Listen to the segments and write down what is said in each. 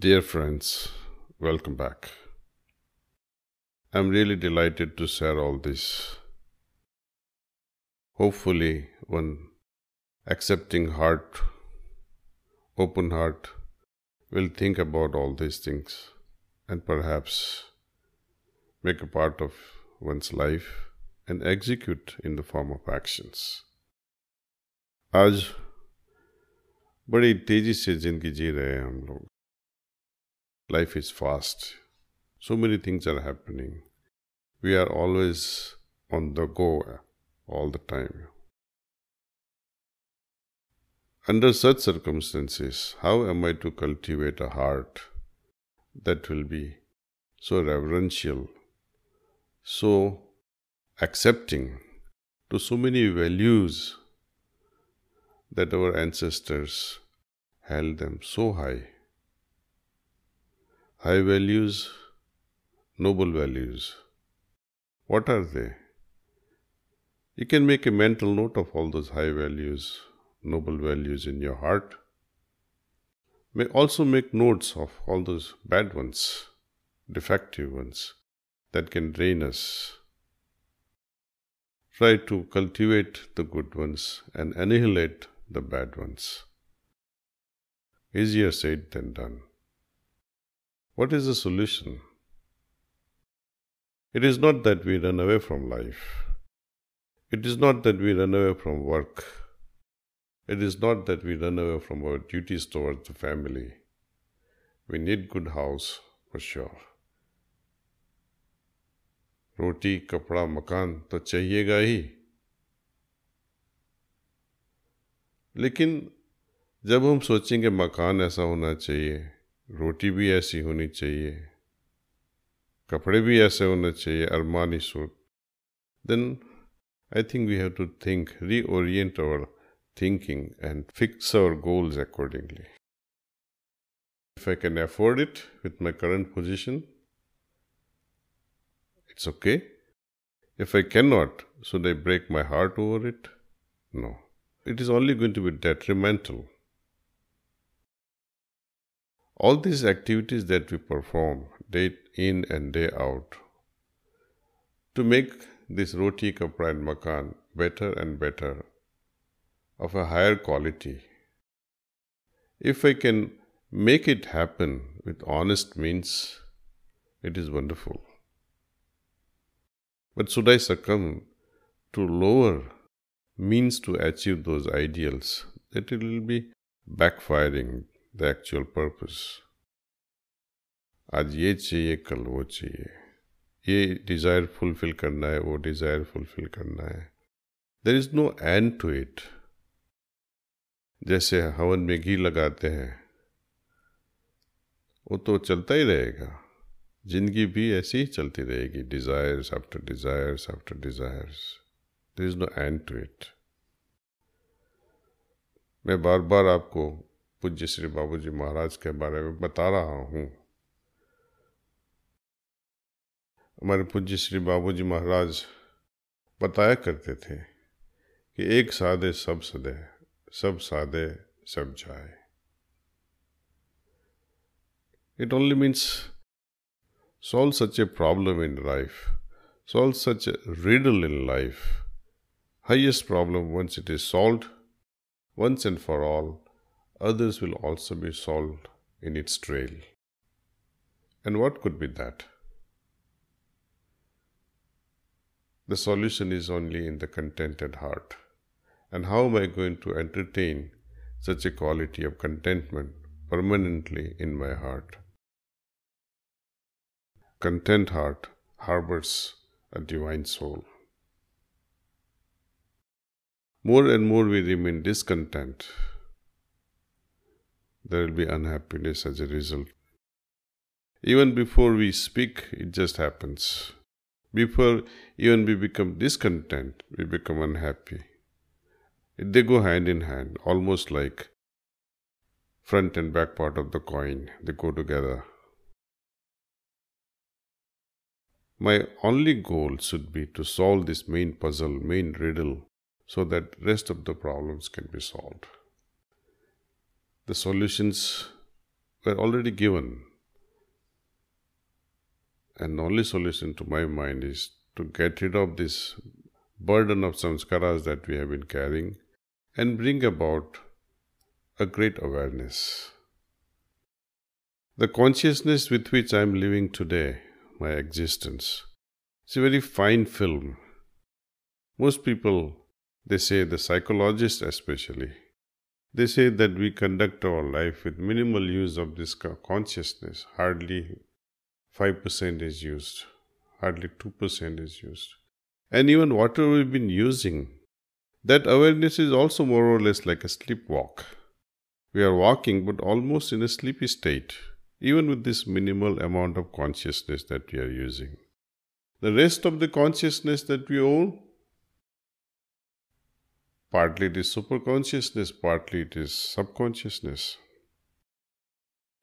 Dear friends, welcome back. I'm really delighted to share all this. Hopefully, one accepting heart, open heart, will think about all these things and perhaps make a part of one's life and execute in the form of actions. आज बड़ी तेजी से जिंदगी जी रहे हैं हम लोग Life is fast. So many things are happening. We are always on the go all the time. Under such circumstances, how am I to cultivate a heart that will be so reverential, so accepting to so many values that our ancestors held them so high? High values, noble values. What are they? You can make a mental note of all those high values, noble values in your heart. May also make notes of all those bad ones, defective ones that can drain us. Try to cultivate the good ones and annihilate the bad ones. Easier said than done. What is the solution? It is not that we run away from life. It is not that we run away from work. It is not that we run away from our duties towards the family. We need good house for sure. रोटी कपड़ा मकान तो चाहिएगा ही लेकिन जब हम सोचेंगे मकान ऐसा होना चाहिए रोटी भी ऐसी होनी चाहिए कपड़े भी ऐसे होने चाहिए Armani suit then I think we have to think reorient our thinking and fix our goals accordingly. If I can afford it with my current position, it's okay. If I cannot, should I break my heart over it? No. It is only going to be detrimental all these activities that we perform day in and day out to make this roti, kapra and makan better and better of a higher quality. If I can make it happen with honest means, it is wonderful. But should I succumb to lower means to achieve those ideals, that it will be backfiring the actual purpose आज ये चाहिए, कल वो चाहिए। ये desire fulfil करना है, वो डिज़ायर फुलफिल करना है। There is no end to it जैसे हवन में घी लगाते हैं, वो तो चलता ही रहेगा। ज़िंदगी भी ऐसी ही चलती रहेगी। Desires after desires after desires there is no end to it मैं बार बार आपको पूज्य श्री बाबू जी महाराज के बारे में बता रहा हूँ। हमारे पूज्य श्री बाबू जी महाराज बताया करते थे कि एक सादे सब सदे, सब सादे सब जाए। It only means solve such a problem in life solve such a riddle in life highest problem once it is solve once and for all others will also be solved in its trail. And what could be that? The solution is only in the contented heart. And how am I going to entertain such a quality of contentment permanently in my heart? Content heart harbors a divine soul. More and more we remain discontent there will be unhappiness as a result. Even before we speak, it just happens. Before even we become discontent, we become unhappy. They go hand in hand, almost like front and back part of the coin. They go together. My only goal should be to solve this main puzzle, main riddle, so that rest of the problems can be solved. The solutions were already given. And the only solution to my mind is to get rid of this burden of samskaras that we have been carrying and bring about a great awareness. The consciousness with which I am living today, my existence, is a very fine film. Most people, they say, the psychologists especially, they say that we conduct our life with minimal use of this consciousness. Hardly 5% is used, hardly 2% is used. And even whatever we've been using, that awareness is also more or less like a sleepwalk. We are walking, but almost in a sleepy state, even with this minimal amount of consciousness that we are using. The rest of the consciousness that we own, partly it is superconsciousness, partly it is subconsciousness.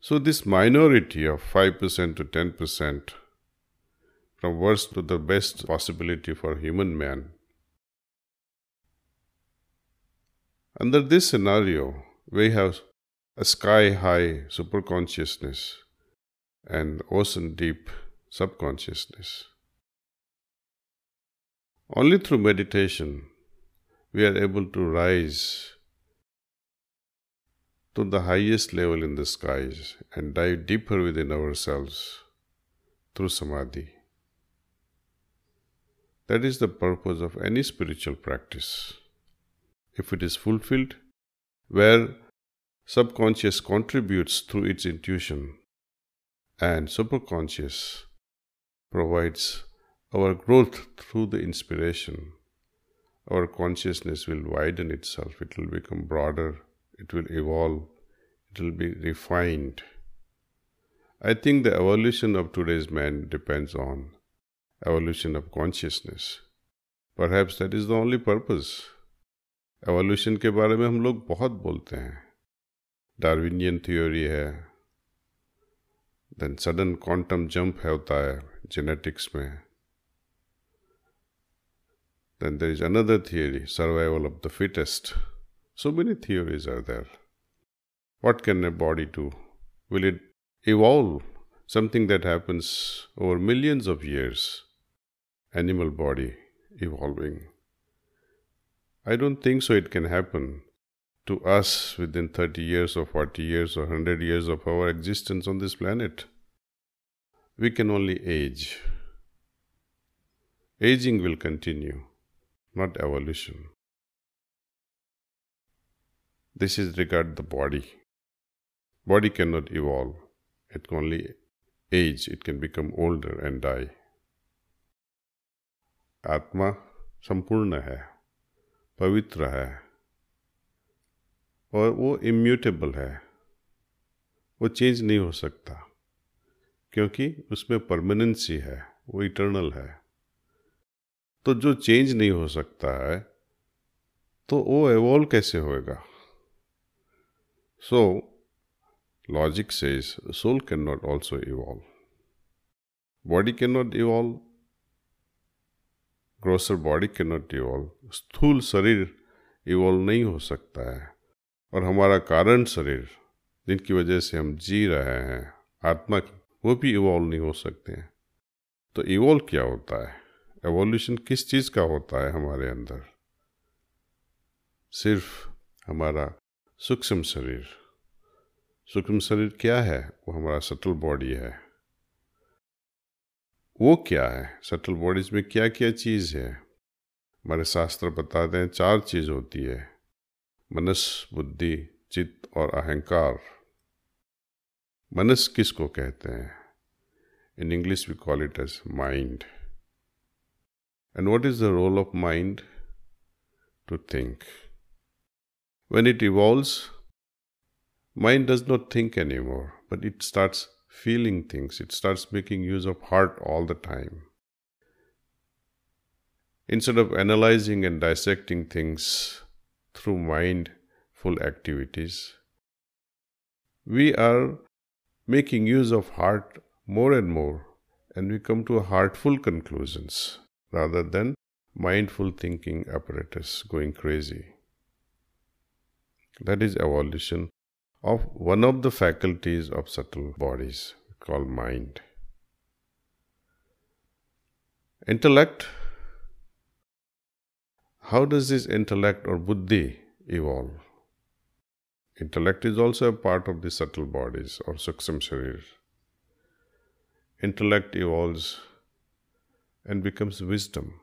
So, this minority of 5% to 10%, from worst to the best possibility for human man, under this scenario, we have a sky high superconsciousness and ocean deep subconsciousness. Only through meditation we are able to rise to the highest level in the skies and dive deeper within ourselves through samadhi. That is the purpose of any spiritual practice. If it is fulfilled, where subconscious contributes through its intuition and superconscious provides our growth through the inspiration our consciousness will widen itself it will become broader it will evolve it will be refined i think the evolution of today's man depends on evolution of consciousness perhaps that is the only purpose evolution के बारे में हम लोग बहुत बोलते हैं Darwinian theory है then sudden quantum jump है होता है जेनेटिक्स में Then there is another theory, survival of the fittest. So many theories are there. What can a body do? Will it evolve? Something that happens over millions of years. Animal body evolving. I don't think so it can happen to us within 30 years or 40 years or 100 years of our existence on this planet. We can only age. Aging will continue. Not evolution. This is regard the body. Body cannot evolve. It can only age. It can become older and die. आत्मा संपूर्ण है पवित्र है और वो immutable है वो change नहीं हो सकता क्योंकि उसमें परमानेंसी है वो इटर्नल है तो जो चेंज नहीं हो सकता है तो वो एवॉल्व कैसे होएगा? So logic says soul can not also evolve body can not evolve grosser body can not evolve स्थूल शरीर इवॉल्व नहीं हो सकता है। और हमारा कारण शरीर जिनकी वजह से हम जी रहे हैं, आत्मा की, वो भी इवॉल्व नहीं हो सकते हैं। तो इवॉल्व क्या होता है? एवोल्यूशन किस चीज़ का होता है हमारे अंदर? सिर्फ़ हमारा सूक्ष्म शरीर। सूक्ष्म शरीर क्या है? वो हमारा सटल बॉडी है। वो क्या है? सटल बॉडीज में क्या क्या चीज़ है? हमारे शास्त्र बताते हैं चार चीज़ होती है। मनस, बुद्धि, चित्त और अहंकार। मनस किसको कहते हैं? In English we call it as mind And what is the role of mind? To think. When it evolves, mind does not think anymore, but it starts feeling things, it starts making use of heart all the time. Instead of analyzing and dissecting things through mindful activities, we are making use of heart more and more, and we come to heartful conclusions rather than mindful thinking apparatus going crazy. That is evolution of one of the faculties of subtle bodies called mind. Intellect. How does this intellect or buddhi evolve? Intellect is also a part of the subtle bodies or suksham sharir. Intellect evolves and becomes wisdom.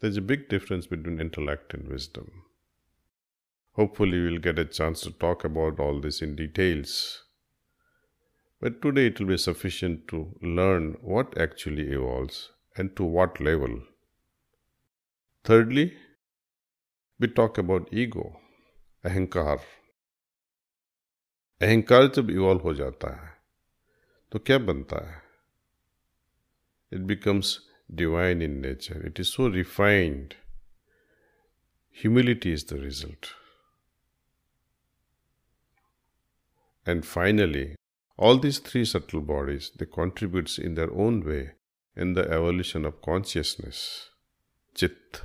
There's a big difference between intellect and wisdom. Hopefully, we'll get a chance to talk about all this in details. But today it will be sufficient to learn what actually evolves and to what level. Thirdly, we talk about ego, अहंकार अहंकार जब evolve हो जाता है तो क्या बनता है it becomes divine in nature it is so refined humility is the result. And finally, all these three subtle bodies, they contributes in their own way in the evolution of consciousness, chit.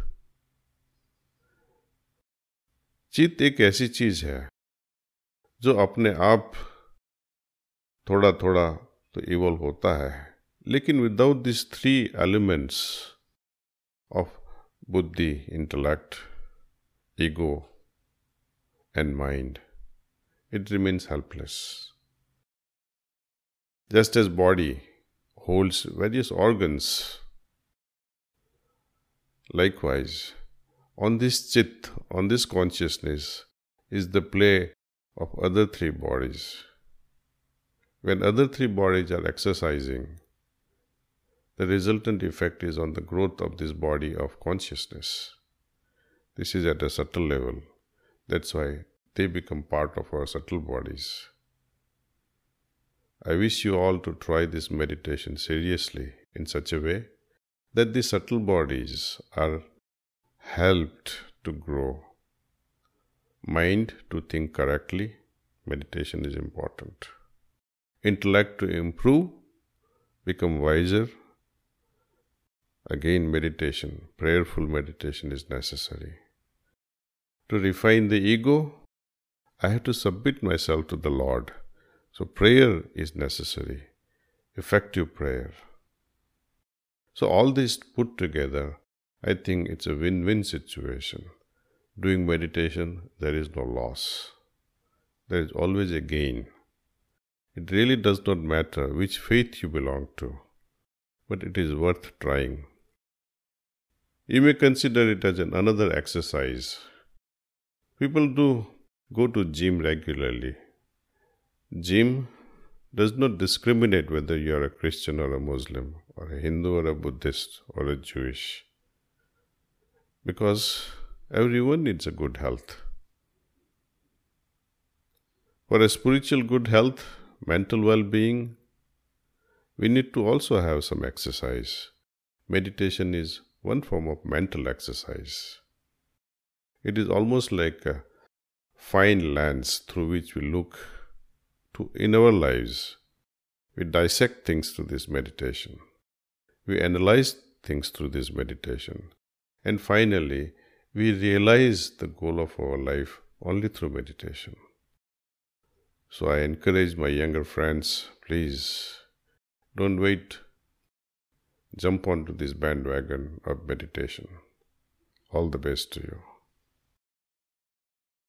चित्त एक ऐसी चीज है जो अपने आप थोड़ा थोड़ा तो इवॉल्व होता है Lekin without these three elements of buddhi, intellect, ego, and mind, it remains helpless. Just as body holds various organs, likewise, on this chit, on this consciousness, is the play of other three bodies. When other three bodies are exercising, the resultant effect is on the growth of this body of consciousness. This is at a subtle level. That's why they become part of our subtle bodies. I wish you all to try this meditation seriously in such a way that the subtle bodies are helped to grow. Mind to think correctly, meditation is important. Intellect to improve, become wiser. Again, meditation, prayerful meditation is necessary. To refine the ego, I have to submit myself to the Lord. So, prayer is necessary, effective prayer. So, all this put together I think it's a win win situation. Doing meditation, there is no loss, there is always a gain. It really does not matter which faith you belong to, but it is worth trying. You may consider it as an another exercise. People do go to gym regularly. Gym does not discriminate whether you are a Christian or a Muslim, or a Hindu or a Buddhist or a Jewish because everyone needs a good health. For a spiritual good health, mental well being, we need to also have some exercise. Meditation is one form of mental exercise. It is almost like a fine lens through which we look to in our lives. We dissect things through this meditation. We analyze things through this meditation. And finally, we realize the goal of our life only through meditation. So I encourage my younger friends please don't wait, jump onto this bandwagon of meditation. All the best to you.